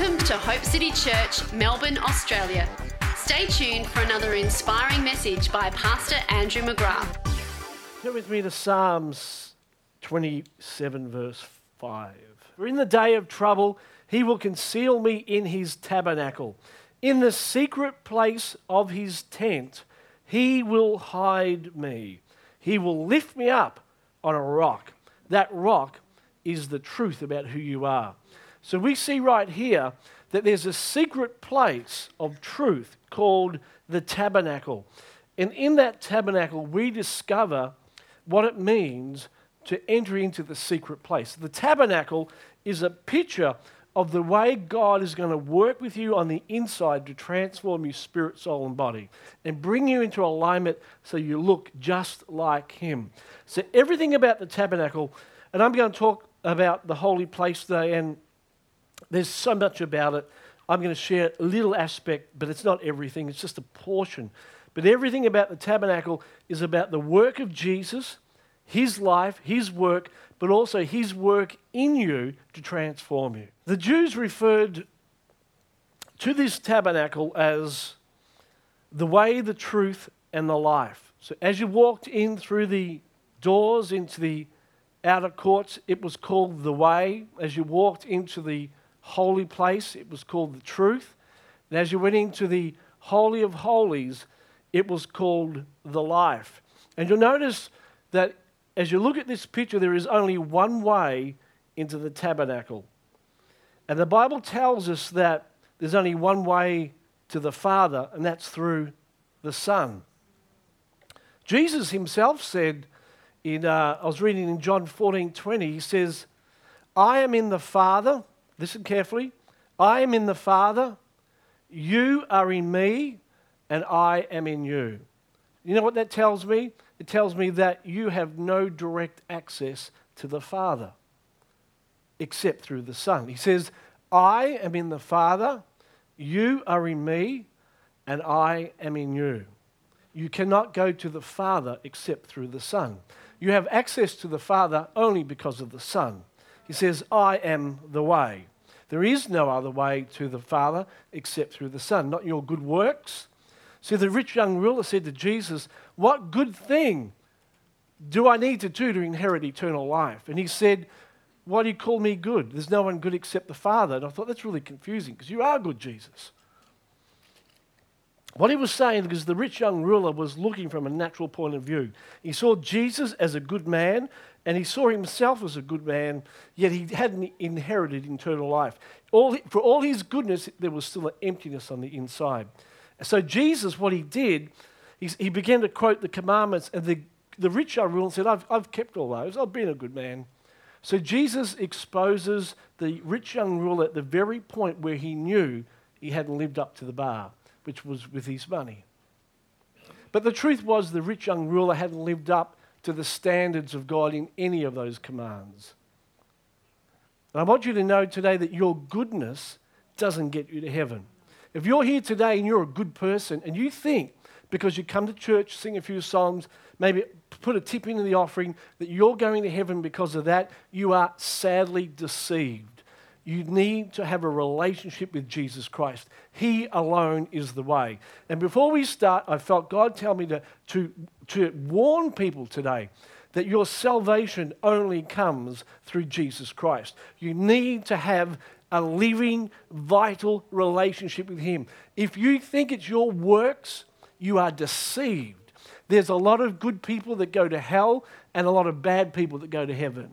Welcome to Hope City Church, Melbourne, Australia. Stay tuned for another inspiring message by Pastor Andrew McGrath. Turn with me to Psalms 27, verse 5. For in the day of trouble, he will conceal me in his tabernacle. In the secret place of his tent, he will hide me. He will lift me up on a rock. That rock is the truth about who you are. So we see right here that there's a secret place of truth called the tabernacle. And in that tabernacle, we discover what it means to enter into the secret place. The tabernacle is a picture of the way God is going to work with you on the inside to transform your spirit, soul, and body and bring you into alignment so you look just like Him. So, everything about the tabernacle, and I'm going to talk about the holy place today, and there's so much about it. I'm going to share a little aspect, but it's not everything, it's just a portion. But everything about the tabernacle is about the work of Jesus, his life, his work, but also his work in you to transform you. The Jews referred to this tabernacle as the way, the truth, and the life. So as you walked in through the doors into the outer courts, it was called the way. As you walked into the holy place, it was called the truth. And as you went into the Holy of Holies, it was called the life. And you'll notice that as you look at this picture, there is only one way into the tabernacle. And the Bible tells us that there's only one way to the Father, and that's through the Son. Jesus himself said, in, uh, I was reading in John 14 20, he says, I am in the Father, Listen carefully. I am in the Father, you are in me, and I am in you. You know what that tells me? It tells me that you have no direct access to the Father except through the Son. He says, I am in the Father, you are in me, and I am in you. You cannot go to the Father except through the Son. You have access to the Father only because of the Son. He says, I am the way. There is no other way to the Father except through the Son, not your good works. See, the rich young ruler said to Jesus, What good thing do I need to do to inherit eternal life? And he said, Why do you call me good? There's no one good except the Father. And I thought that's really confusing because you are good, Jesus. What he was saying, because the rich young ruler was looking from a natural point of view, he saw Jesus as a good man and he saw himself as a good man, yet he hadn't inherited eternal life. All, for all his goodness, there was still an emptiness on the inside. So, Jesus, what he did, he, he began to quote the commandments, and the, the rich young ruler said, I've, I've kept all those, I've been a good man. So, Jesus exposes the rich young ruler at the very point where he knew he hadn't lived up to the bar, which was with his money. But the truth was, the rich young ruler hadn't lived up to the standards of God in any of those commands. And I want you to know today that your goodness doesn't get you to heaven. If you're here today and you're a good person and you think because you come to church, sing a few songs, maybe put a tip into the offering, that you're going to heaven because of that, you are sadly deceived. You need to have a relationship with Jesus Christ. He alone is the way. And before we start, I felt God tell me to, to, to warn people today that your salvation only comes through Jesus Christ. You need to have a living, vital relationship with Him. If you think it's your works, you are deceived. There's a lot of good people that go to hell and a lot of bad people that go to heaven.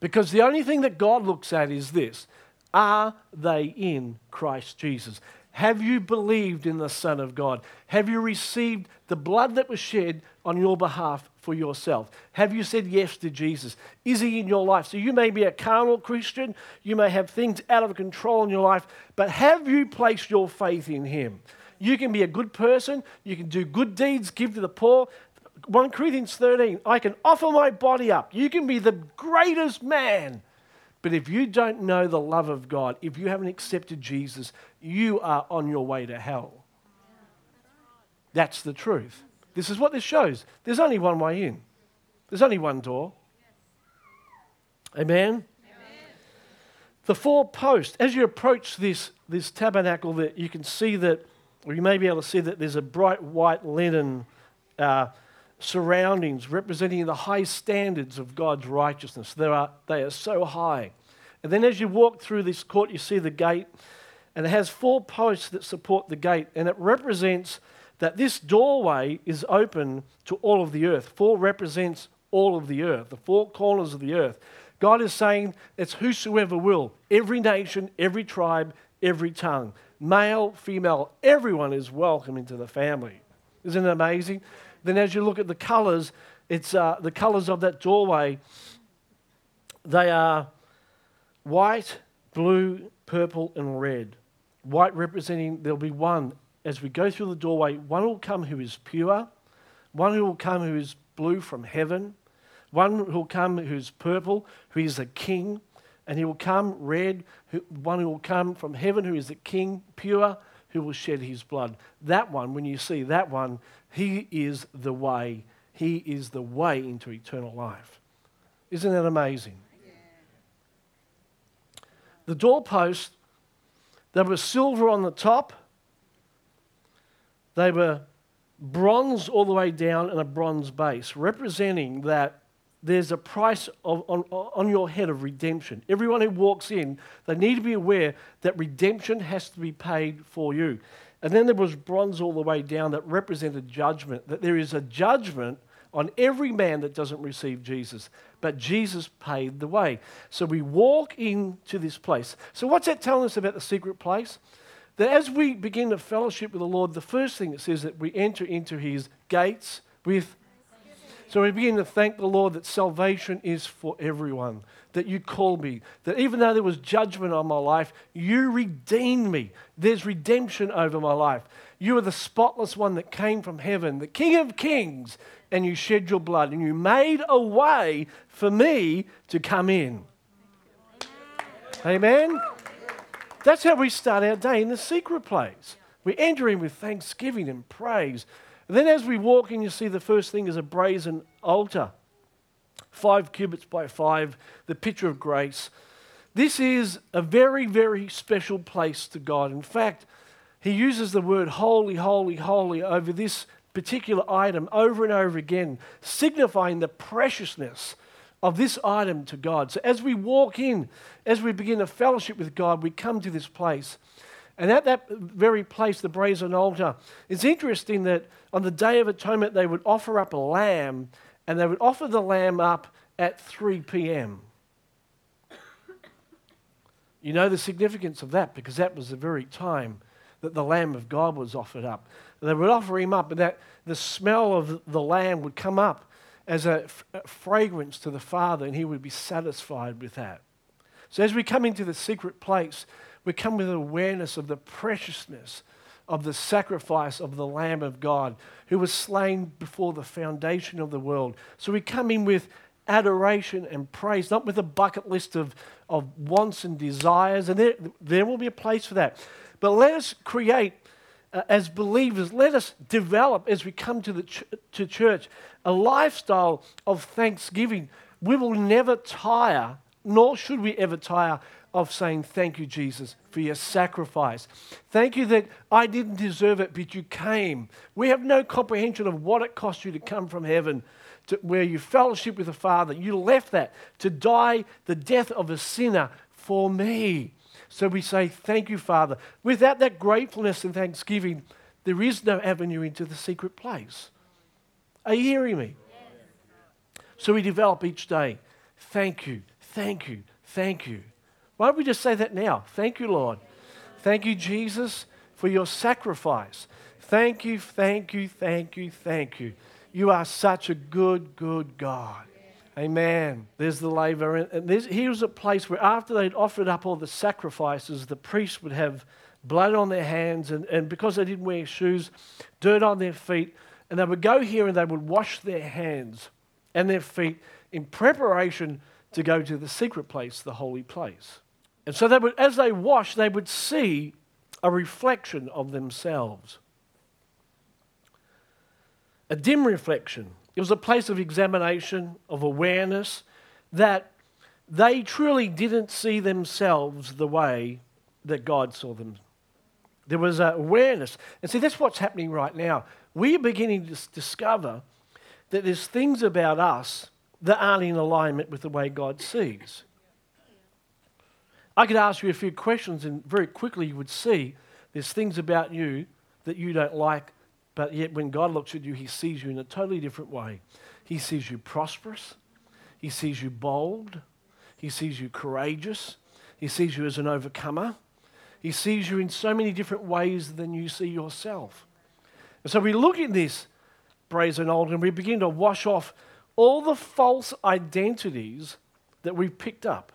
Because the only thing that God looks at is this Are they in Christ Jesus? Have you believed in the Son of God? Have you received the blood that was shed on your behalf for yourself? Have you said yes to Jesus? Is He in your life? So you may be a carnal Christian, you may have things out of control in your life, but have you placed your faith in Him? You can be a good person, you can do good deeds, give to the poor, 1 Corinthians 13, I can offer my body up. You can be the greatest man. But if you don't know the love of God, if you haven't accepted Jesus, you are on your way to hell. That's the truth. This is what this shows. There's only one way in, there's only one door. Amen? The four posts, as you approach this, this tabernacle, that you can see that, or you may be able to see that there's a bright white linen uh, surroundings representing the high standards of God's righteousness. They are, they are so high. And then as you walk through this court, you see the gate, and it has four posts that support the gate, and it represents that this doorway is open to all of the earth. Four represents all of the earth, the four corners of the earth. God is saying it's whosoever will, every nation, every tribe, every tongue, male, female, everyone is welcome into the family. Isn't it amazing? Then, as you look at the colors, it's uh, the colors of that doorway. They are white, blue, purple, and red. White representing there'll be one as we go through the doorway. One will come who is pure, one who will come who is blue from heaven, one who will come who's purple, who is a king, and he will come red, who, one who will come from heaven who is a king, pure, who will shed his blood. That one, when you see that one, he is the way. He is the way into eternal life. Isn't that amazing? The doorposts, they were silver on the top, they were bronze all the way down and a bronze base, representing that there's a price of, on, on your head of redemption. Everyone who walks in, they need to be aware that redemption has to be paid for you. And then there was bronze all the way down that represented judgment, that there is a judgment on every man that doesn't receive Jesus. But Jesus paid the way. So we walk into this place. So, what's that telling us about the secret place? That as we begin to fellowship with the Lord, the first thing it says that we enter into his gates with so we begin to thank the Lord that salvation is for everyone, that you called me, that even though there was judgment on my life, you redeemed me. There's redemption over my life. You are the spotless one that came from heaven, the King of kings, and you shed your blood, and you made a way for me to come in. Amen? That's how we start our day in the secret place. We enter in with thanksgiving and praise. And then as we walk in, you see the first thing is a brazen altar, five cubits by five, the picture of grace. This is a very, very special place to God. In fact, he uses the word holy, holy, holy over this particular item over and over again, signifying the preciousness of this item to God. So as we walk in, as we begin a fellowship with God, we come to this place. And at that very place, the brazen altar, it's interesting that on the Day of Atonement, they would offer up a lamb, and they would offer the lamb up at 3 p.m. You know the significance of that because that was the very time that the Lamb of God was offered up. They would offer him up, and that the smell of the lamb would come up as a, f- a fragrance to the Father, and he would be satisfied with that. So as we come into the secret place, we come with awareness of the preciousness of the sacrifice of the Lamb of God who was slain before the foundation of the world. So we come in with adoration and praise, not with a bucket list of, of wants and desires, and there, there will be a place for that. But let us create, uh, as believers, let us develop as we come to, the ch- to church a lifestyle of thanksgiving. We will never tire, nor should we ever tire of saying, Thank you, Jesus, for your sacrifice. Thank you that I didn't deserve it, but you came. We have no comprehension of what it cost you to come from heaven, to where you fellowship with the Father. You left that to die the death of a sinner for me. So we say, Thank you, Father. Without that gratefulness and thanksgiving, there is no avenue into the secret place. Are you hearing me? So we develop each day. Thank you, thank you, thank you. Why don't we just say that now? Thank you, Lord. Thank you, Jesus, for your sacrifice. Thank you, thank you, thank you, thank you. You are such a good, good God. Amen. There's the laver. And here's a place where after they'd offered up all the sacrifices, the priests would have blood on their hands, and, and because they didn't wear shoes, dirt on their feet. And they would go here and they would wash their hands and their feet in preparation to go to the secret place, the holy place. And so they would, as they washed, they would see a reflection of themselves. A dim reflection. It was a place of examination, of awareness, that they truly didn't see themselves the way that God saw them. There was awareness. And see, that's what's happening right now. We're beginning to discover that there's things about us that aren't in alignment with the way God sees. I could ask you a few questions, and very quickly you would see there's things about you that you don't like, but yet when God looks at you, He sees you in a totally different way. He sees you prosperous, He sees you bold, He sees you courageous, He sees you as an overcomer. He sees you in so many different ways than you see yourself. And so we look at this brazen old and we begin to wash off all the false identities that we've picked up.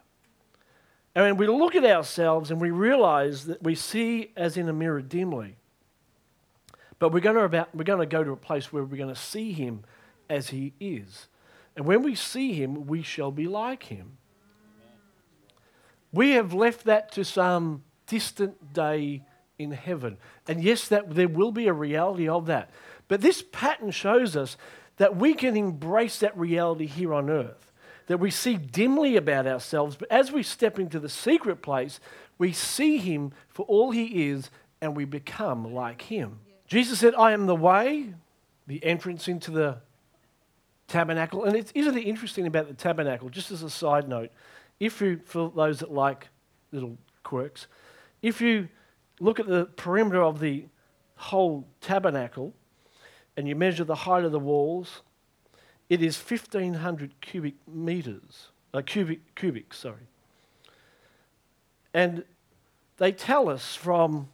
And we look at ourselves and we realize that we see as in a mirror dimly, but we're going to, about, we're going to go to a place where we're going to see him as he is. And when we see him, we shall be like him. We have left that to some distant day in heaven. And yes, that there will be a reality of that. But this pattern shows us that we can embrace that reality here on earth that we see dimly about ourselves, but as we step into the secret place, we see him for all he is and we become like him. Jesus said, I am the way, the entrance into the tabernacle. And it's, isn't it interesting about the tabernacle, just as a side note, if you, for those that like little quirks, if you look at the perimeter of the whole tabernacle and you measure the height of the walls, it is 1,500 cubic meters, uh, cubic, cubic, sorry. And they tell us from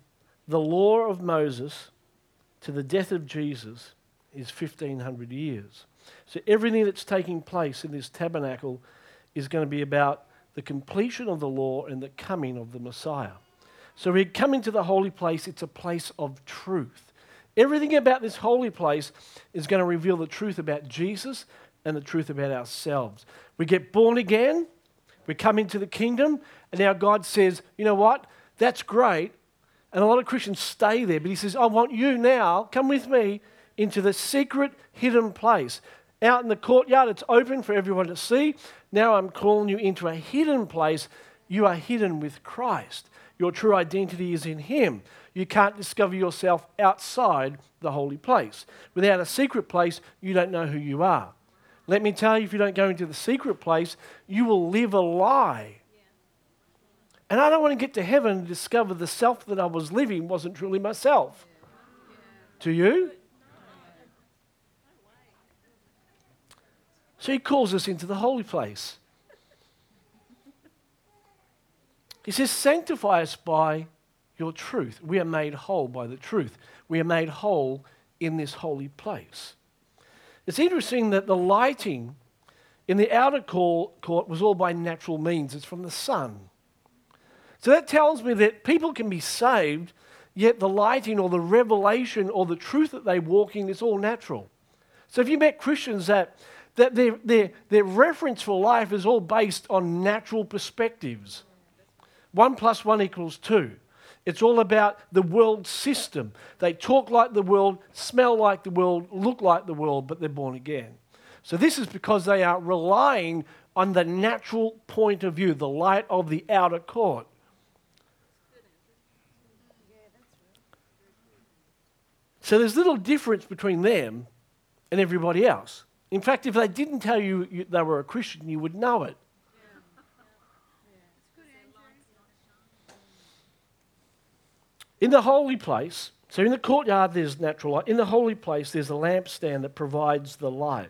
the law of Moses to the death of Jesus is 1,500 years. So everything that's taking place in this tabernacle is going to be about the completion of the law and the coming of the Messiah. So we come into the holy place, it's a place of truth. Everything about this holy place is going to reveal the truth about Jesus and the truth about ourselves. We get born again, we come into the kingdom, and now God says, you know what? That's great. And a lot of Christians stay there, but He says, I want you now, come with me into the secret hidden place. Out in the courtyard, it's open for everyone to see. Now I'm calling you into a hidden place. You are hidden with Christ. Your true identity is in Him. You can't discover yourself outside the holy place. Without a secret place, you don't know who you are. Let me tell you, if you don't go into the secret place, you will live a lie. And I don't want to get to heaven and discover the self that I was living wasn't truly myself. Do you? So he calls us into the holy place. He says, Sanctify us by your truth. We are made whole by the truth. We are made whole in this holy place. It's interesting that the lighting in the outer court was all by natural means, it's from the sun. So that tells me that people can be saved, yet the lighting or the revelation or the truth that they walk in is all natural. So if you met Christians that, that their, their, their reference for life is all based on natural perspectives, one plus one equals two. It's all about the world system. They talk like the world, smell like the world, look like the world, but they're born again. So this is because they are relying on the natural point of view, the light of the outer court. So there's little difference between them and everybody else. In fact, if they didn't tell you they were a Christian, you would know it. In the holy place, so in the courtyard there's natural light. In the holy place there's a lampstand that provides the light.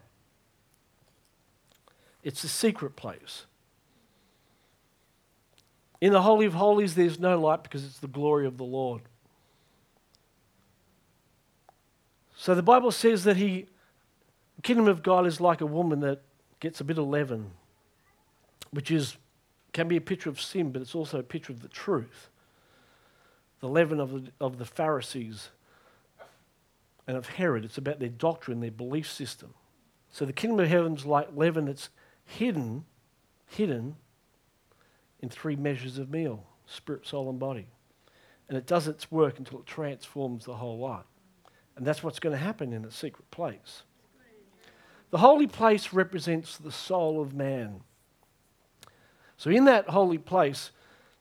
It's a secret place. In the Holy of Holies there's no light because it's the glory of the Lord. So the Bible says that he, the kingdom of God is like a woman that gets a bit of leaven, which is can be a picture of sin, but it's also a picture of the truth the leaven of the, of the Pharisees and of Herod. It's about their doctrine, their belief system. So the kingdom of heaven's like leaven that's hidden, hidden in three measures of meal spirit, soul, and body. And it does its work until it transforms the whole lot. And that's what's going to happen in the secret place. The holy place represents the soul of man. So, in that holy place,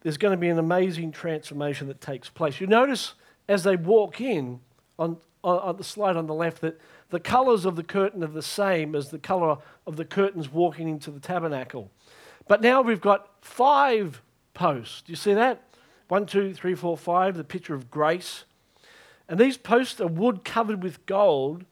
there's going to be an amazing transformation that takes place. You notice as they walk in on, on, on the slide on the left that the colours of the curtain are the same as the colour of the curtains walking into the tabernacle. But now we've got five posts. Do you see that? One, two, three, four, five, the picture of grace. And these posts are wood covered with gold,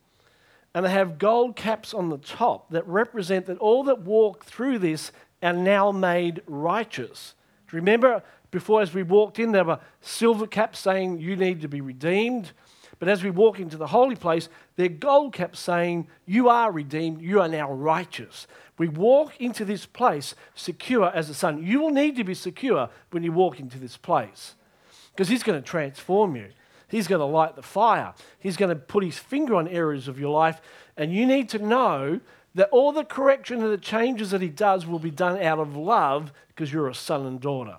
and they have gold caps on the top that represent that all that walk through this are now made righteous. Do you remember before, as we walked in, there were silver caps saying, You need to be redeemed. But as we walk into the holy place, they're gold caps saying, You are redeemed, you are now righteous. We walk into this place secure as a son. You will need to be secure when you walk into this place because He's going to transform you. He's going to light the fire. He's going to put His finger on areas of your life. And you need to know that all the correction and the changes that He does will be done out of love because you're a son and daughter.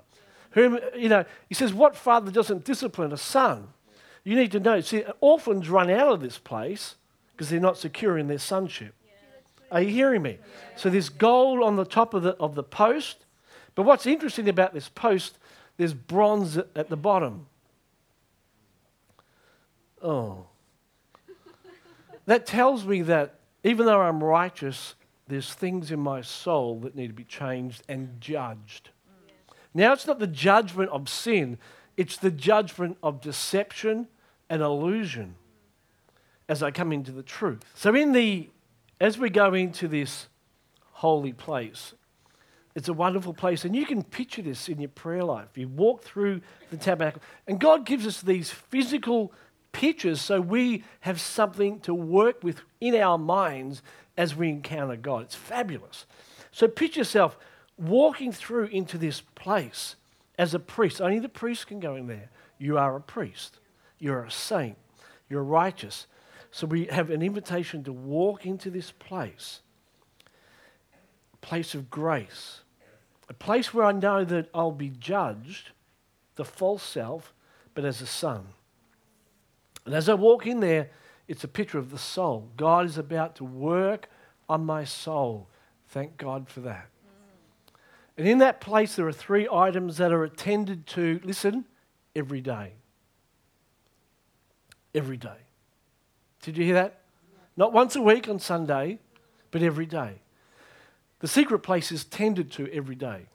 Whom, you know, He says, What father doesn't discipline a son? You need to know. See, orphans run out of this place because they're not secure in their sonship. Are you hearing me? So there's gold on the top of the, of the post. But what's interesting about this post, there's bronze at, at the bottom. Oh. That tells me that even though I'm righteous, there's things in my soul that need to be changed and judged. Now, it's not the judgment of sin, it's the judgment of deception and illusion as I come into the truth. So, in the as we go into this holy place, it's a wonderful place. And you can picture this in your prayer life. You walk through the tabernacle, and God gives us these physical pictures so we have something to work with in our minds as we encounter God. It's fabulous. So picture yourself walking through into this place as a priest. Only the priest can go in there. You are a priest, you're a saint, you're righteous. So we have an invitation to walk into this place, a place of grace, a place where I know that I'll be judged, the false self, but as a son. And as I walk in there, it's a picture of the soul. God is about to work on my soul. Thank God for that. And in that place, there are three items that are attended to, listen, every day. Every day. Did you hear that? Not once a week on Sunday, but every day. The secret place is tended to every day.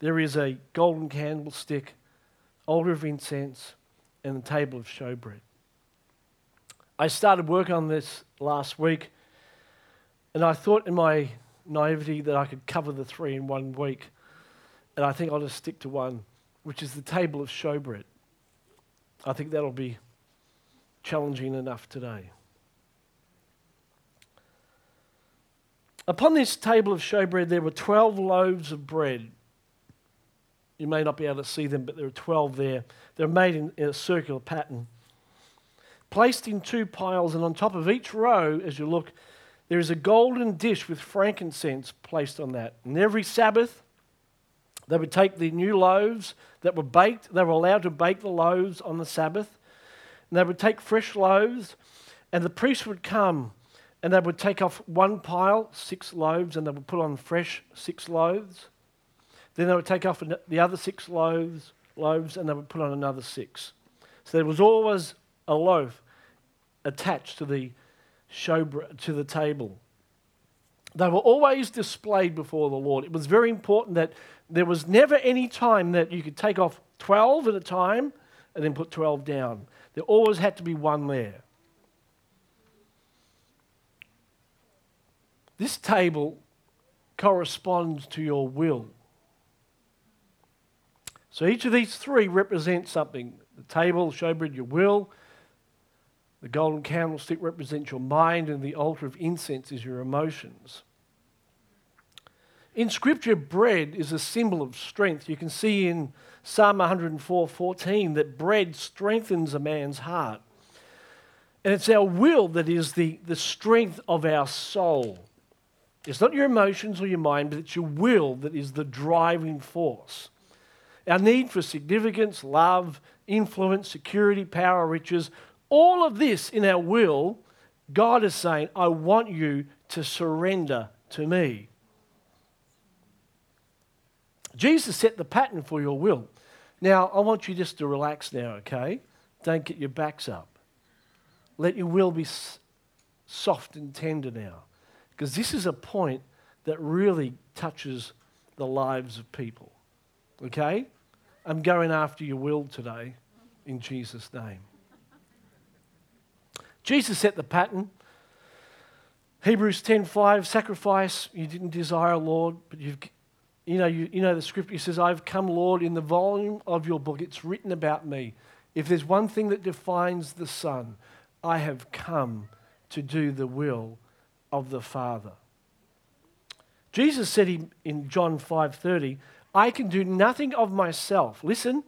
There is a golden candlestick, altar of incense, and a table of showbread. I started work on this last week, and I thought in my naivety that I could cover the three in one week. And I think I'll just stick to one, which is the table of showbread. I think that'll be challenging enough today. Upon this table of showbread, there were 12 loaves of bread. You may not be able to see them, but there are 12 there. They're made in, in a circular pattern. Placed in two piles, and on top of each row, as you look, there is a golden dish with frankincense placed on that. And every Sabbath, they would take the new loaves that were baked, they were allowed to bake the loaves on the Sabbath. And they would take fresh loaves, and the priest would come and they would take off one pile, six loaves, and they would put on fresh six loaves. Then they would take off the other six loaves, loaves, and they would put on another six. So there was always a loaf attached to the showbread, to the table. They were always displayed before the Lord. It was very important that there was never any time that you could take off 12 at a time and then put 12 down. There always had to be one there. This table corresponds to your will. So each of these three represents something. The table, showbread, your will. The golden candlestick represents your mind, and the altar of incense is your emotions. In Scripture, bread is a symbol of strength. You can see in Psalm 104 14 that bread strengthens a man's heart. And it's our will that is the, the strength of our soul. It's not your emotions or your mind, but it's your will that is the driving force. Our need for significance, love, influence, security, power, riches, all of this in our will, God is saying, I want you to surrender to me. Jesus set the pattern for your will. Now, I want you just to relax now, okay? Don't get your backs up. Let your will be soft and tender now. Because this is a point that really touches the lives of people. Okay? I'm going after your will today in Jesus' name. Jesus set the pattern. Hebrews 10:5 sacrifice you didn't desire Lord but you've you know you, you know the scripture He says I've come Lord in the volume of your book. It's written about me. If there's one thing that defines the son I have come to do the will of the Father. Jesus said in John 5:30 I can do nothing of myself. Listen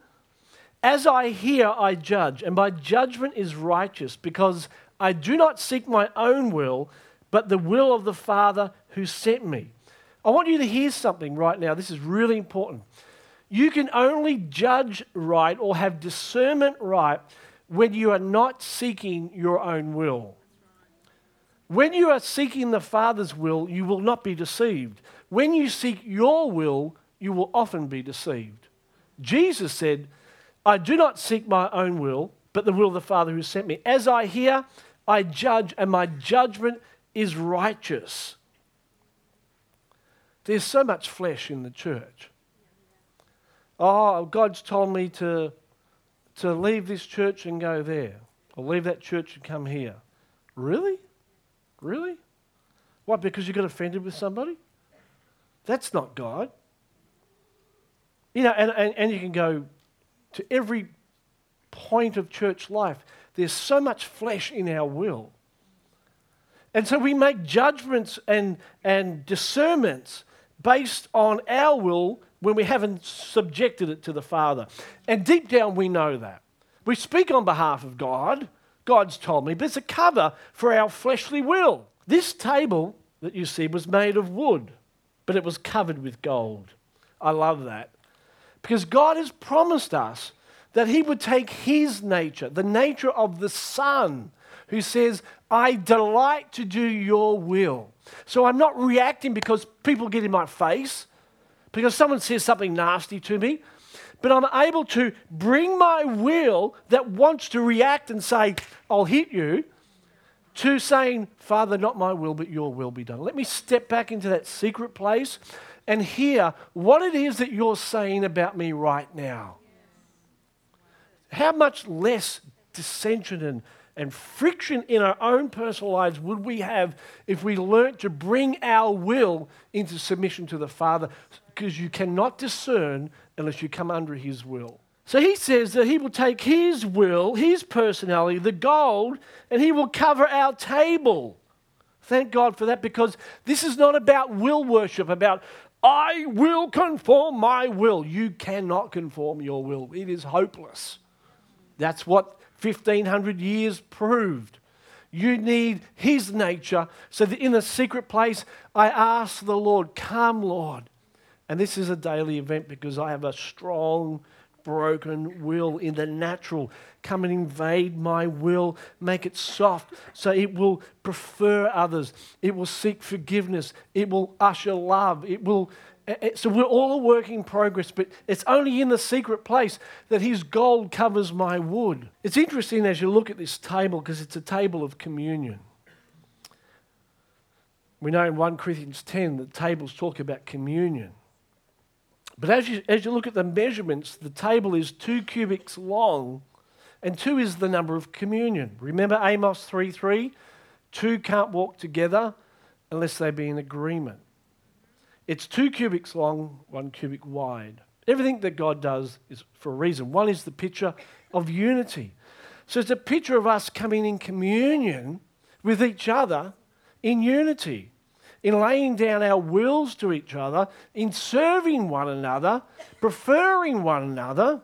as I hear I judge and my judgment is righteous because I do not seek my own will but the will of the Father who sent me. I want you to hear something right now. This is really important. You can only judge right or have discernment right when you are not seeking your own will. When you are seeking the Father's will, you will not be deceived. When you seek your will, you will often be deceived. Jesus said, I do not seek my own will, but the will of the Father who sent me. As I hear, I judge, and my judgment is righteous. There's so much flesh in the church. Oh, God's told me to, to leave this church and go there, or leave that church and come here. Really? Really? What, because you got offended with somebody? That's not God. You know, and, and, and you can go to every point of church life. There's so much flesh in our will. And so we make judgments and, and discernments based on our will when we haven't subjected it to the Father. And deep down, we know that. We speak on behalf of God. God's told me, but it's a cover for our fleshly will. This table that you see was made of wood, but it was covered with gold. I love that. Because God has promised us that He would take His nature, the nature of the Son, who says, I delight to do your will. So I'm not reacting because people get in my face, because someone says something nasty to me, but I'm able to bring my will that wants to react and say, I'll hit you, to saying, Father, not my will, but your will be done. Let me step back into that secret place and hear what it is that you're saying about me right now. How much less dissension and and friction in our own personal lives would we have if we learnt to bring our will into submission to the Father? Because you cannot discern unless you come under His will. So he says that he will take his will, his personality, the gold, and he will cover our table. Thank God for that because this is not about will worship, about I will conform my will. You cannot conform your will, it is hopeless. That's what 1500 years proved. You need His nature. So that in a secret place, I ask the Lord, Come, Lord. And this is a daily event because I have a strong, broken will in the natural. Come and invade my will, make it soft so it will prefer others, it will seek forgiveness, it will usher love, it will Eh, eh, so we're all a work in progress, but it's only in the secret place that his gold covers my wood. It's interesting as you look at this table because it's a table of communion. We know in 1 Corinthians 10 that tables talk about communion. But as you, as you look at the measurements, the table is two cubits long, and two is the number of communion. Remember Amos 3 3? Two can't walk together unless they be in agreement. It's two cubics long, one cubic wide. Everything that God does is for a reason. One is the picture of unity. So it's a picture of us coming in communion with each other in unity, in laying down our wills to each other, in serving one another, preferring one another.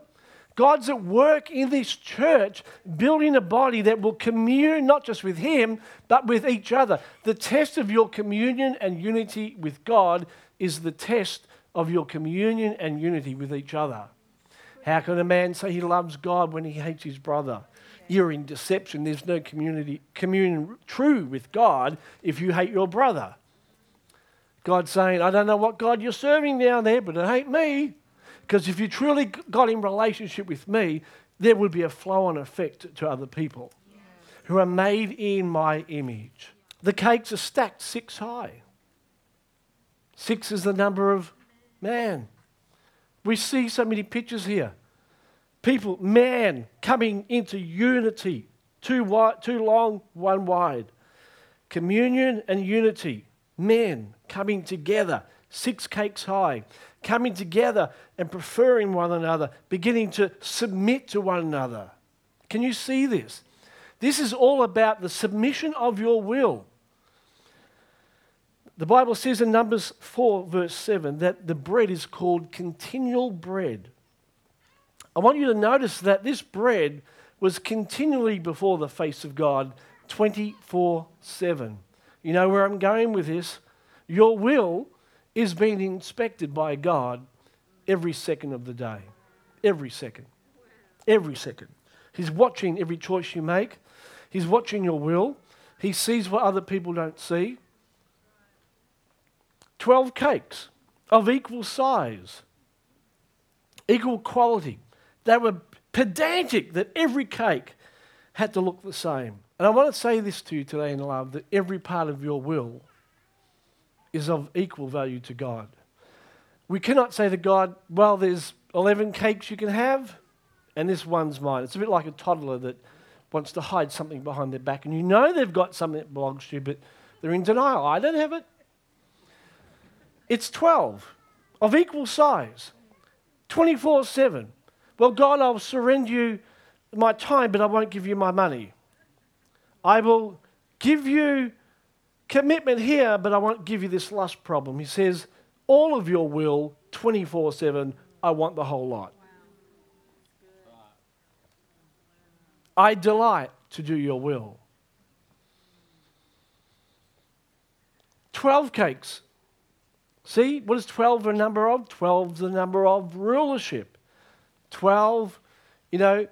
God's at work in this church, building a body that will commune not just with Him, but with each other. The test of your communion and unity with God is the test of your communion and unity with each other. How can a man say he loves God when he hates his brother? You're in deception. There's no community, communion true with God if you hate your brother. God's saying, I don't know what God you're serving down there, but it ain't me. Because if you truly got in relationship with me, there would be a flow on effect to other people who are made in my image. The cakes are stacked six high. Six is the number of man. We see so many pictures here. People, man, coming into unity. Two, wide, two long, one wide. Communion and unity. Men coming together, six cakes high, coming together and preferring one another, beginning to submit to one another. Can you see this? This is all about the submission of your will. The Bible says in Numbers 4, verse 7, that the bread is called continual bread. I want you to notice that this bread was continually before the face of God 24 7. You know where I'm going with this? Your will is being inspected by God every second of the day. Every second. Every second. He's watching every choice you make, He's watching your will. He sees what other people don't see. 12 cakes of equal size, equal quality. They were pedantic that every cake had to look the same. And I want to say this to you today in love that every part of your will is of equal value to God. We cannot say to God, well, there's 11 cakes you can have, and this one's mine. It's a bit like a toddler that wants to hide something behind their back, and you know they've got something that belongs to you, but they're in denial. I don't have it. It's 12 of equal size, 24 7. Well, God, I'll surrender you my time, but I won't give you my money. I will give you commitment here, but I won't give you this lust problem. He says, all of your will, 24 7, I want the whole lot. I delight to do your will. 12 cakes See, what is 12 a number of? 12 is the number of rulership. 12, you know,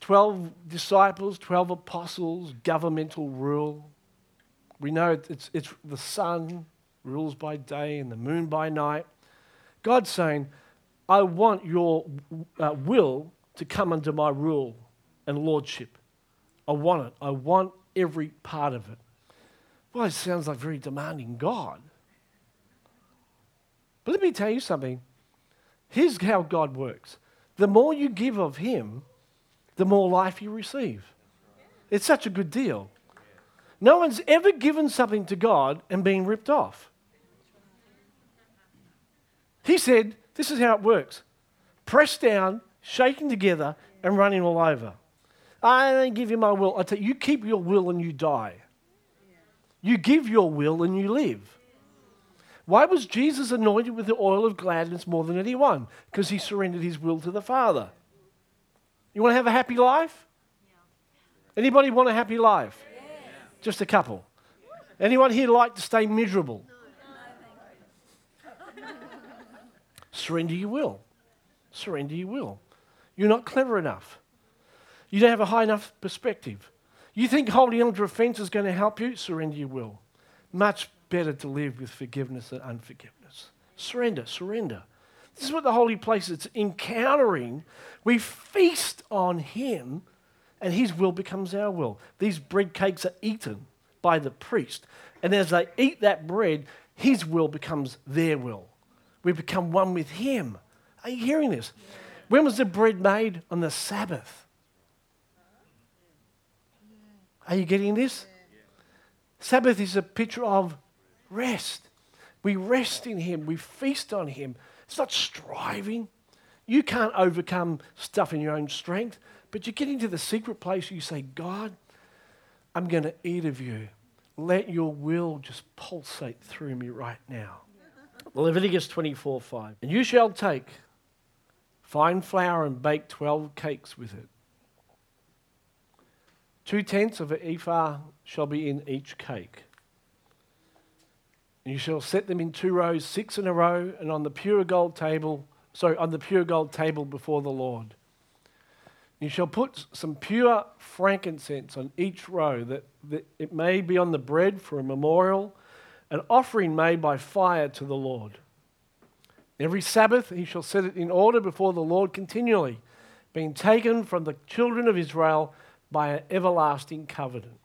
12 disciples, 12 apostles, governmental rule. We know it's, it's the sun rules by day and the moon by night. God's saying, I want your uh, will to come under my rule and lordship. I want it. I want every part of it. Well, it sounds like very demanding God. But let me tell you something. Here's how God works the more you give of Him, the more life you receive. It's such a good deal. No one's ever given something to God and been ripped off. He said, This is how it works pressed down, shaking together, and running all over. I don't give you my will. I tell you, you keep your will and you die. You give your will and you live. Why was Jesus anointed with the oil of gladness more than anyone? Because he surrendered his will to the Father. You want to have a happy life? Anybody want a happy life? Just a couple. Anyone here like to stay miserable? Surrender your will. Surrender your will. You're not clever enough. You don't have a high enough perspective. You think holding on to a fence is going to help you? Surrender your will. Much better to live with forgiveness than unforgiveness. Surrender, surrender. This is what the holy place is encountering. We feast on Him, and His will becomes our will. These bread cakes are eaten by the priest, and as they eat that bread, His will becomes their will. We become one with Him. Are you hearing this? When was the bread made? On the Sabbath. Are you getting this? Sabbath is a picture of Rest. We rest in Him. We feast on Him. It's not striving. You can't overcome stuff in your own strength, but you get into the secret place you say, God, I'm going to eat of you. Let your will just pulsate through me right now. Leviticus 24 5. And you shall take fine flour and bake 12 cakes with it. Two tenths of an ephah shall be in each cake. And you shall set them in two rows, six in a row, and on the pure gold table, sorry, on the pure gold table before the Lord. You shall put some pure frankincense on each row, that, that it may be on the bread for a memorial, an offering made by fire to the Lord. Every Sabbath he shall set it in order before the Lord continually, being taken from the children of Israel by an everlasting covenant.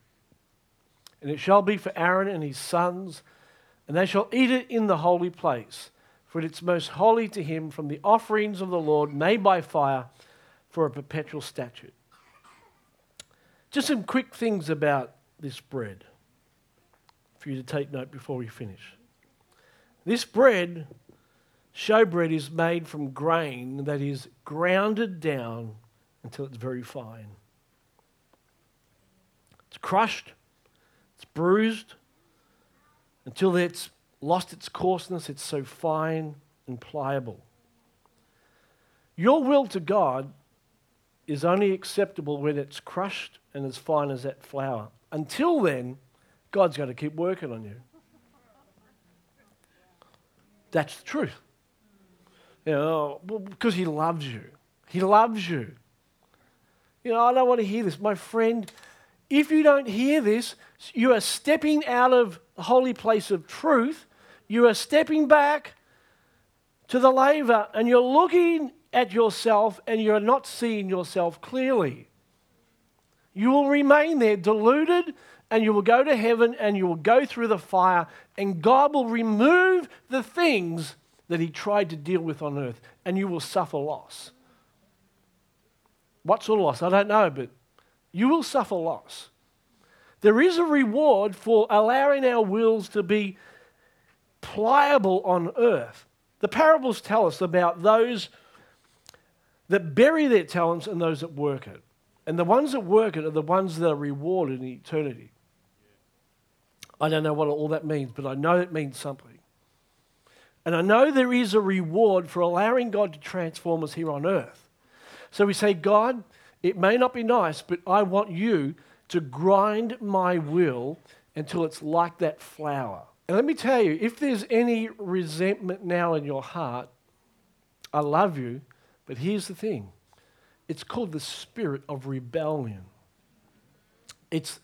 And it shall be for Aaron and his sons, and they shall eat it in the holy place, for it is most holy to him from the offerings of the Lord made by fire for a perpetual statute. Just some quick things about this bread for you to take note before we finish. This bread, showbread, is made from grain that is grounded down until it's very fine. It's crushed, it's bruised, until it's lost its coarseness, it's so fine and pliable. Your will to God is only acceptable when it's crushed and as fine as that flour. Until then, God's going to keep working on you. That's the truth. You know, because He loves you. He loves you. You know, I don't want to hear this. My friend, if you don't hear this, you are stepping out of the holy place of truth. You are stepping back to the laver and you're looking at yourself and you're not seeing yourself clearly. You will remain there deluded and you will go to heaven and you will go through the fire and God will remove the things that He tried to deal with on earth and you will suffer loss. What sort of loss? I don't know, but you will suffer loss. There is a reward for allowing our wills to be pliable on earth. The parables tell us about those that bury their talents and those that work it. And the ones that work it are the ones that are rewarded in eternity. I don't know what all that means, but I know it means something. And I know there is a reward for allowing God to transform us here on earth. So we say, God, it may not be nice, but I want you to grind my will until it's like that flour. And let me tell you, if there's any resentment now in your heart, I love you, but here's the thing it's called the spirit of rebellion. It's,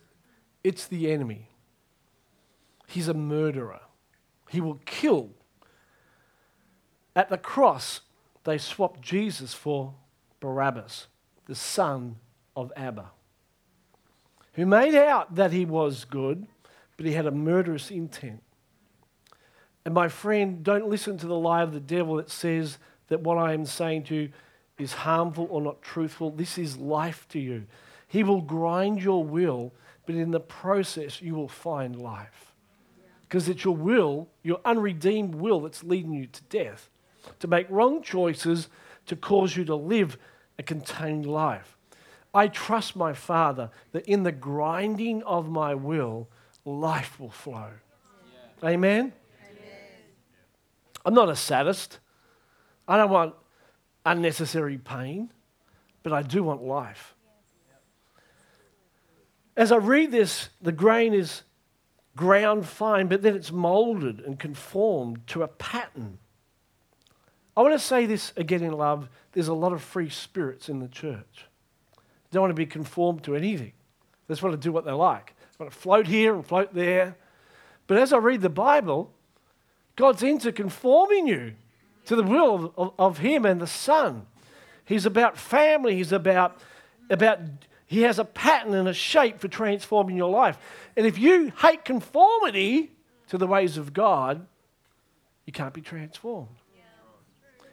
it's the enemy. He's a murderer. He will kill. At the cross, they swapped Jesus for Barabbas, the son of Abba, who made out that he was good, but he had a murderous intent. And my friend, don't listen to the lie of the devil that says that what I am saying to you is harmful or not truthful. This is life to you. He will grind your will, but in the process, you will find life. Because it's your will, your unredeemed will, that's leading you to death, to make wrong choices to cause you to live a contained life. I trust my Father that in the grinding of my will, life will flow. Yeah. Amen? Amen? I'm not a sadist. I don't want unnecessary pain, but I do want life. As I read this, the grain is ground fine, but then it's molded and conformed to a pattern. I want to say this again in love there's a lot of free spirits in the church. Don't want to be conformed to anything, they just want to do what they like. They want to float here and float there. But as I read the Bible, God's into conforming you to the will of, of Him and the Son. He's about family. He's about, about, He has a pattern and a shape for transforming your life. And if you hate conformity to the ways of God, you can't be transformed.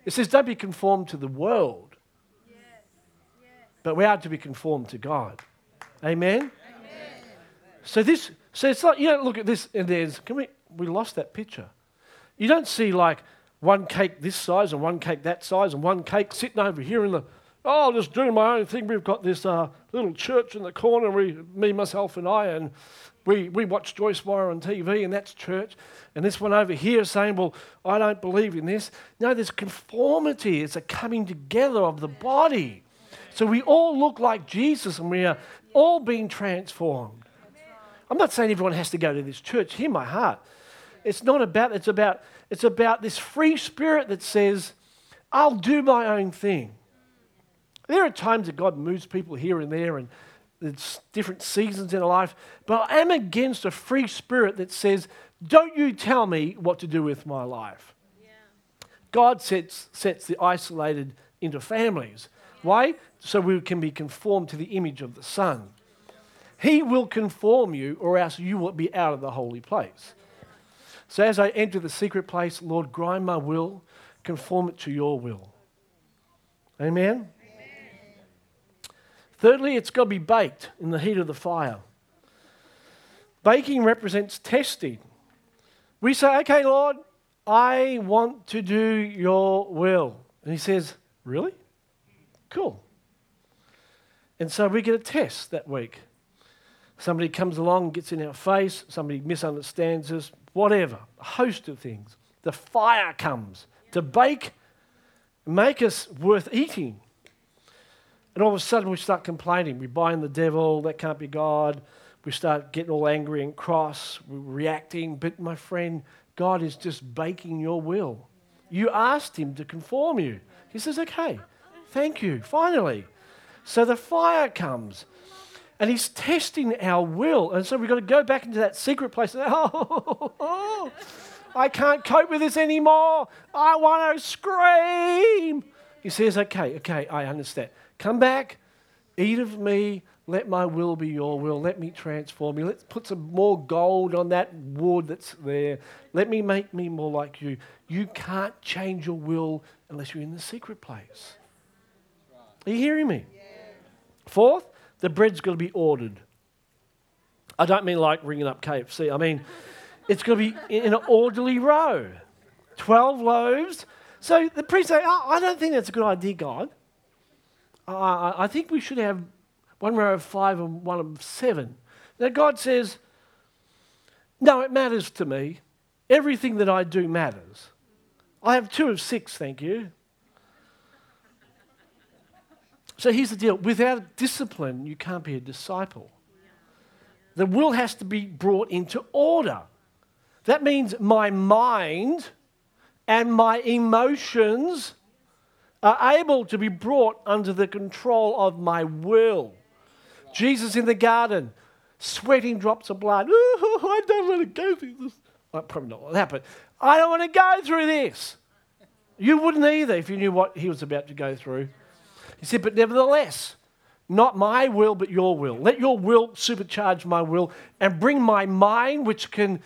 It says, don't be conformed to the world, but we are to be conformed to God. Amen? Amen? So this, so it's like you don't look at this and there's, can we, we lost that picture. You don't see like one cake this size and one cake that size and one cake sitting over here in the, oh, I'll just doing my own thing. We've got this uh, little church in the corner, we, me, myself, and I, and we, we watch Joyce Meyer on TV, and that's church. And this one over here saying, well, I don't believe in this. No, there's conformity. It's a coming together of the body. So we all look like Jesus, and we are all being transformed. I'm not saying everyone has to go to this church. Hear my heart. It's not about, it's about it's about this free spirit that says, I'll do my own thing. There are times that God moves people here and there, and There's different seasons in a life. But I am against a free spirit that says, Don't you tell me what to do with my life. Yeah. God sets, sets the isolated into families. Why? So we can be conformed to the image of the Son. He will conform you, or else you will be out of the holy place. So as I enter the secret place, Lord, grind my will, conform it to your will. Amen? Thirdly, it's got to be baked in the heat of the fire. Baking represents testing. We say, okay, Lord, I want to do your will. And he says, Really? Cool. And so we get a test that week. Somebody comes along gets in our face, somebody misunderstands us, whatever, a host of things. The fire comes to bake, make us worth eating. And all of a sudden we start complaining. We bind the devil, that can't be God. We start getting all angry and cross, we're reacting. But my friend, God is just baking your will. You asked Him to conform you. He says, okay, thank you, finally. So the fire comes. And he's testing our will. And so we've got to go back into that secret place. And, oh, oh, I can't cope with this anymore. I want to scream. He says, okay, okay, I understand. Come back, eat of me, let my will be your will. Let me transform you. Let's put some more gold on that wood that's there. Let me make me more like you. You can't change your will unless you're in the secret place. Are you hearing me? Fourth, the bread's got to be ordered. I don't mean like ringing up KFC. I mean, it's going to be in an orderly row. 12 loaves. So the priest say, oh, I don't think that's a good idea, God. I think we should have one row of five and one of seven. Now, God says, No, it matters to me. Everything that I do matters. I have two of six, thank you. So here's the deal without discipline, you can't be a disciple. The will has to be brought into order. That means my mind and my emotions are able to be brought under the control of my will. Jesus in the garden, sweating drops of blood. Ooh, I don't want to go through this. Well, probably not what happened. I don't want to go through this. You wouldn't either if you knew what he was about to go through. He said, But nevertheless, not my will, but your will. Let your will supercharge my will and bring my mind, which can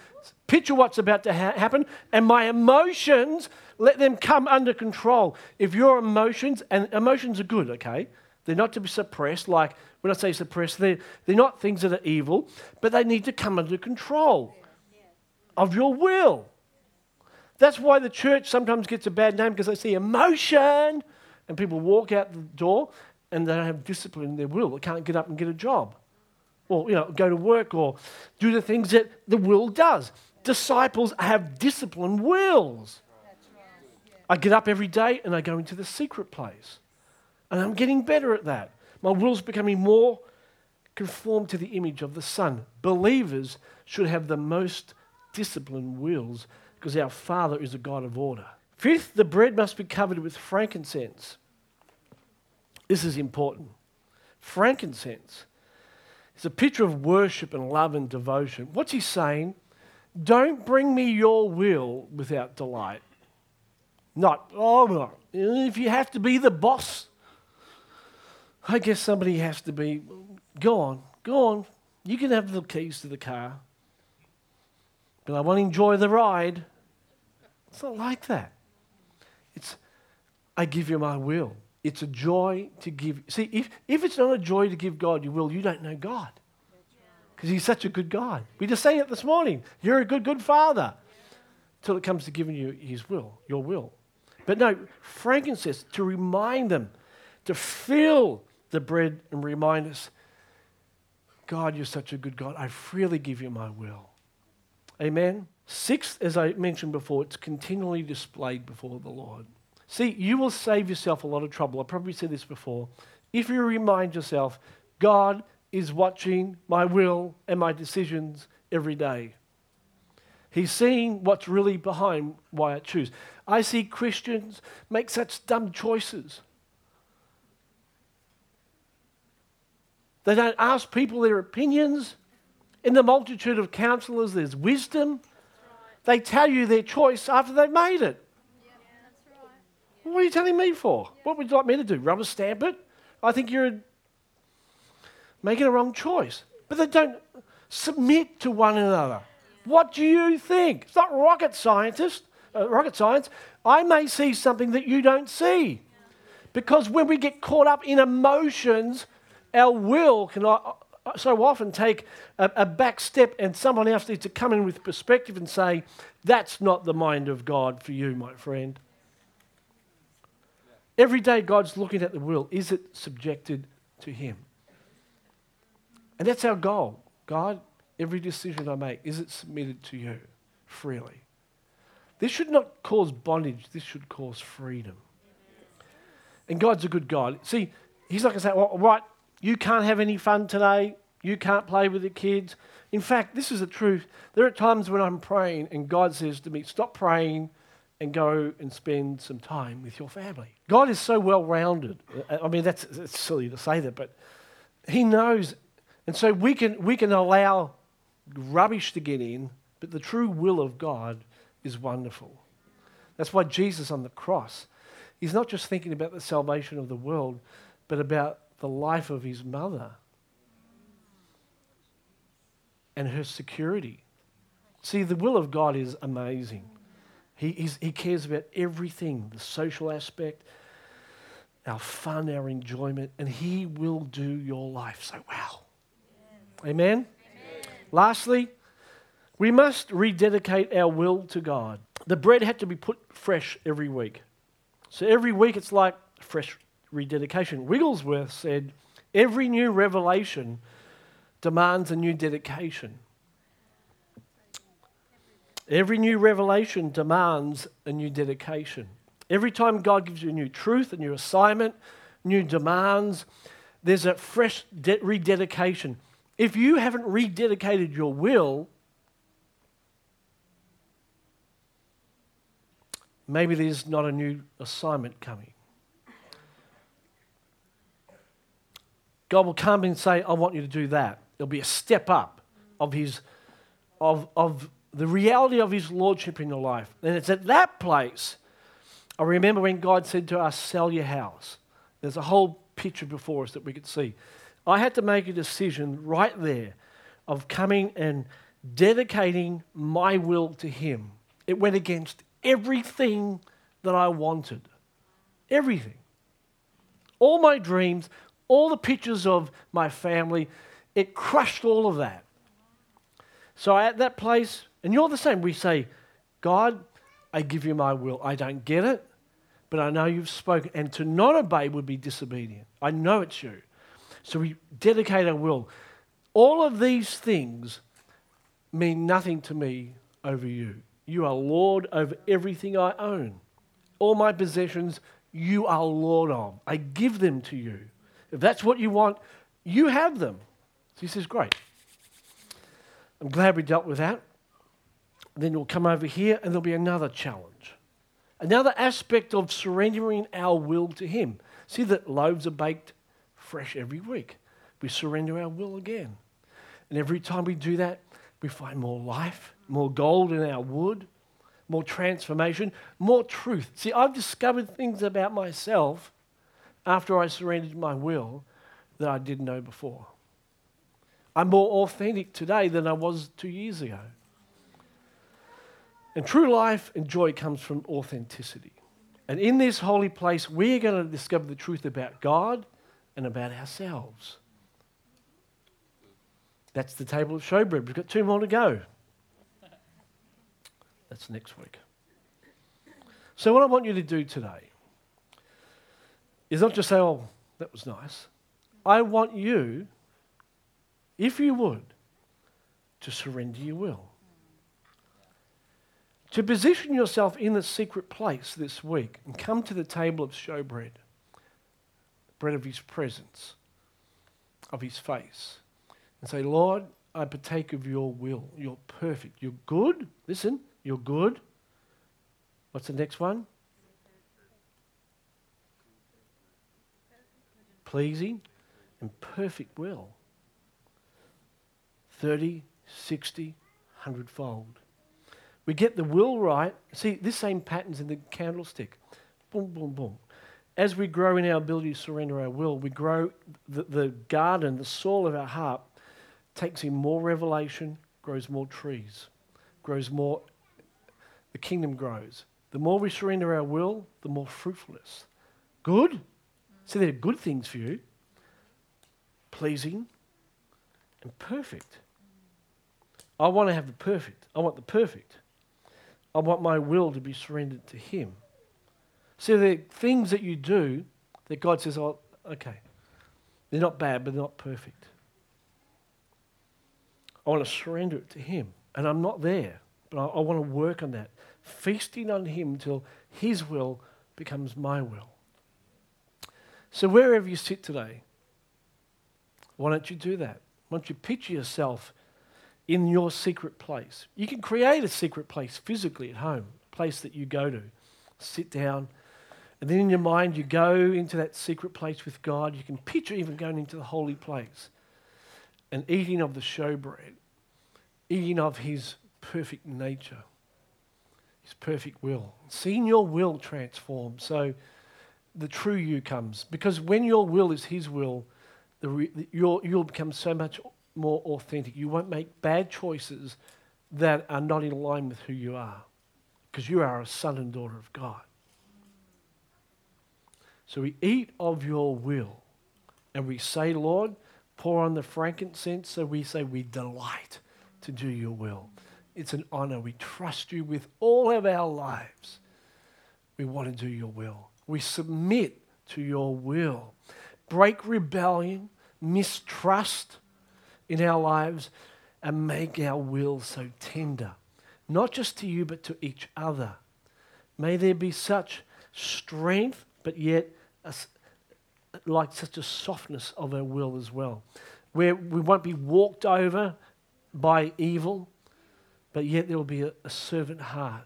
picture what's about to ha- happen, and my emotions, let them come under control. If your emotions, and emotions are good, okay? They're not to be suppressed. Like when I say suppressed, they're, they're not things that are evil, but they need to come under control of your will. That's why the church sometimes gets a bad name because they see emotion and people walk out the door and they don't have discipline in their will. They can't get up and get a job or you know, go to work or do the things that the will does. Disciples have disciplined wills. I get up every day and I go into the secret place. And I'm getting better at that. My will's becoming more conformed to the image of the Son. Believers should have the most disciplined wills because our Father is a God of order. Fifth, the bread must be covered with frankincense. This is important. Frankincense is a picture of worship and love and devotion. What's he saying? Don't bring me your will without delight. Not, oh, if you have to be the boss, I guess somebody has to be, go on, go on. You can have the keys to the car, but I want to enjoy the ride. It's not like that. It's, I give you my will. It's a joy to give. See, if, if it's not a joy to give God your will, you don't know God. Because He's such a good God. We just sang it this morning. You're a good, good Father. Till it comes to giving you His will, your will. But no, frankincense to remind them, to fill the bread and remind us God, you're such a good God. I freely give you my will. Amen. Sixth, as I mentioned before, it's continually displayed before the Lord. See, you will save yourself a lot of trouble. I probably said this before. If you remind yourself, God is watching my will and my decisions every day. He's seeing what's really behind why I choose. I see Christians make such dumb choices. They don't ask people their opinions. In the multitude of counselors, there's wisdom. They tell you their choice after they've made it. What are you telling me for? What would you like me to do? Rubber stamp it? I think you're making a wrong choice. But they don't submit to one another. What do you think? It's not rocket scientist, uh, rocket science. I may see something that you don't see. Because when we get caught up in emotions, our will can so often take a, a back step, and someone else needs to come in with perspective and say, That's not the mind of God for you, my friend. Every day, God's looking at the will. Is it subjected to Him? And that's our goal. God, every decision I make, is it submitted to you freely? This should not cause bondage, this should cause freedom. And God's a good God. See, He's not going to say, well, right, you can't have any fun today, you can't play with the kids. In fact, this is the truth. There are times when I'm praying and God says to me, stop praying and go and spend some time with your family. God is so well rounded. I mean, that's, that's silly to say that, but He knows. And so we can, we can allow rubbish to get in, but the true will of God is wonderful. That's why Jesus on the cross, He's not just thinking about the salvation of the world, but about the life of His mother and her security. See, the will of God is amazing. He, he cares about everything the social aspect, our fun, our enjoyment, and He will do your life so well. Amen? Amen? Lastly, we must rededicate our will to God. The bread had to be put fresh every week. So every week it's like fresh rededication. Wigglesworth said, Every new revelation demands a new dedication. Every new revelation demands a new dedication. Every time God gives you a new truth, a new assignment, new demands, there's a fresh de- rededication. If you haven't rededicated your will, maybe there's not a new assignment coming. God will come and say, I want you to do that. It'll be a step up of his of, of the reality of His Lordship in your life. And it's at that place, I remember when God said to us, Sell your house. There's a whole picture before us that we could see. I had to make a decision right there of coming and dedicating my will to Him. It went against everything that I wanted. Everything. All my dreams, all the pictures of my family, it crushed all of that. So at that place, and you're the same. We say, God, I give you my will. I don't get it, but I know you've spoken. And to not obey would be disobedient. I know it's you. So we dedicate our will. All of these things mean nothing to me over you. You are Lord over everything I own. All my possessions, you are Lord of. I give them to you. If that's what you want, you have them. So he says, Great. I'm glad we dealt with that. Then we'll come over here and there'll be another challenge. Another aspect of surrendering our will to Him. See that loaves are baked fresh every week. We surrender our will again. And every time we do that, we find more life, more gold in our wood, more transformation, more truth. See, I've discovered things about myself after I surrendered my will that I didn't know before. I'm more authentic today than I was two years ago. And true life and joy comes from authenticity. And in this holy place, we're going to discover the truth about God and about ourselves. That's the table of showbread. We've got two more to go. That's next week. So, what I want you to do today is not just say, oh, that was nice. I want you, if you would, to surrender your will to position yourself in the secret place this week and come to the table of showbread, bread of his presence, of his face, and say, Lord, I partake of your will. You're perfect. You're good. Listen, you're good. What's the next one? Pleasing and perfect will. 30, 60, 100 fold. We get the will right. See, this same pattern's in the candlestick. Boom, boom, boom. As we grow in our ability to surrender our will, we grow the, the garden, the soil of our heart takes in more revelation, grows more trees, grows more, the kingdom grows. The more we surrender our will, the more fruitfulness. Good? See, they're good things for you. Pleasing and perfect. I want to have the perfect. I want the perfect. I want my will to be surrendered to Him. So are things that you do that God says, oh, okay, they're not bad, but they're not perfect. I want to surrender it to Him. And I'm not there, but I, I want to work on that. Feasting on Him until His will becomes my will. So wherever you sit today, why don't you do that? Why don't you picture yourself in your secret place? You can create a secret place physically at home, a place that you go to. Sit down, and then in your mind, you go into that secret place with God. You can picture even going into the holy place and eating of the showbread, eating of His perfect nature, His perfect will, seeing your will transform. So the true you comes. Because when your will is His will, the re- you'll, you'll become so much more authentic. You won't make bad choices that are not in line with who you are. Because you are a son and daughter of God. So we eat of your will and we say, Lord, pour on the frankincense. So we say, we delight to do your will. It's an honor. We trust you with all of our lives. We want to do your will. We submit to your will. Break rebellion, mistrust in our lives, and make our will so tender, not just to you, but to each other. May there be such strength, but yet a, like such a softness of our will as well, where we won't be walked over by evil, but yet there will be a, a servant heart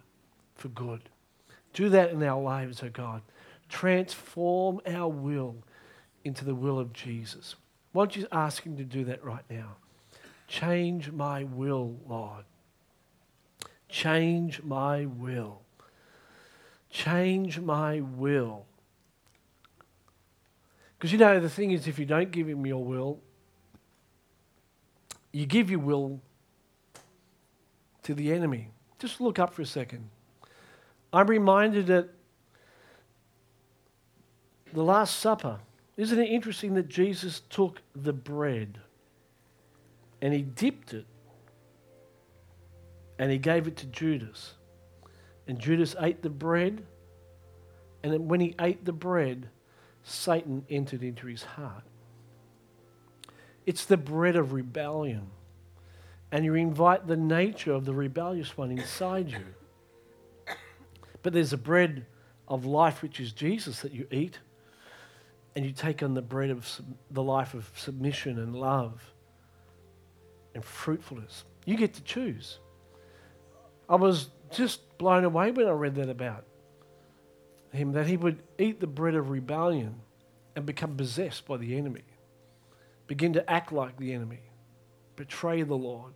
for good. Do that in our lives, O oh God. Transform our will into the will of Jesus. Why don't you ask Him to do that right now? Change my will, Lord. Change my will. Change my will. Because you know, the thing is, if you don't give him your will, you give your will to the enemy. Just look up for a second. I'm reminded that the Last Supper, isn't it interesting that Jesus took the bread and he dipped it and he gave it to Judas? And Judas ate the bread, and when he ate the bread, Satan entered into his heart. It's the bread of rebellion. And you invite the nature of the rebellious one inside you. But there's a bread of life, which is Jesus, that you eat. And you take on the bread of sub- the life of submission and love and fruitfulness. You get to choose. I was just blown away when I read that about him that he would eat the bread of rebellion and become possessed by the enemy, begin to act like the enemy, betray the Lord.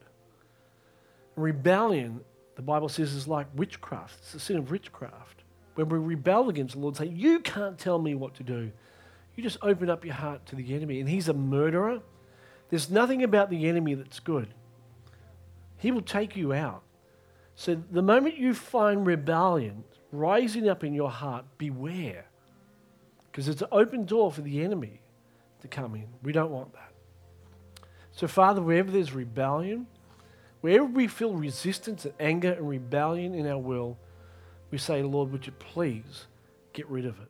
Rebellion, the Bible says, is like witchcraft. It's the sin of witchcraft. When we rebel against the Lord, say, You can't tell me what to do. You just open up your heart to the enemy. And he's a murderer. There's nothing about the enemy that's good. He will take you out. So the moment you find rebellion, rising up in your heart, beware. Because it's an open door for the enemy to come in. We don't want that. So, Father, wherever there's rebellion, wherever we feel resistance and anger and rebellion in our will, we say, Lord, would you please get rid of it?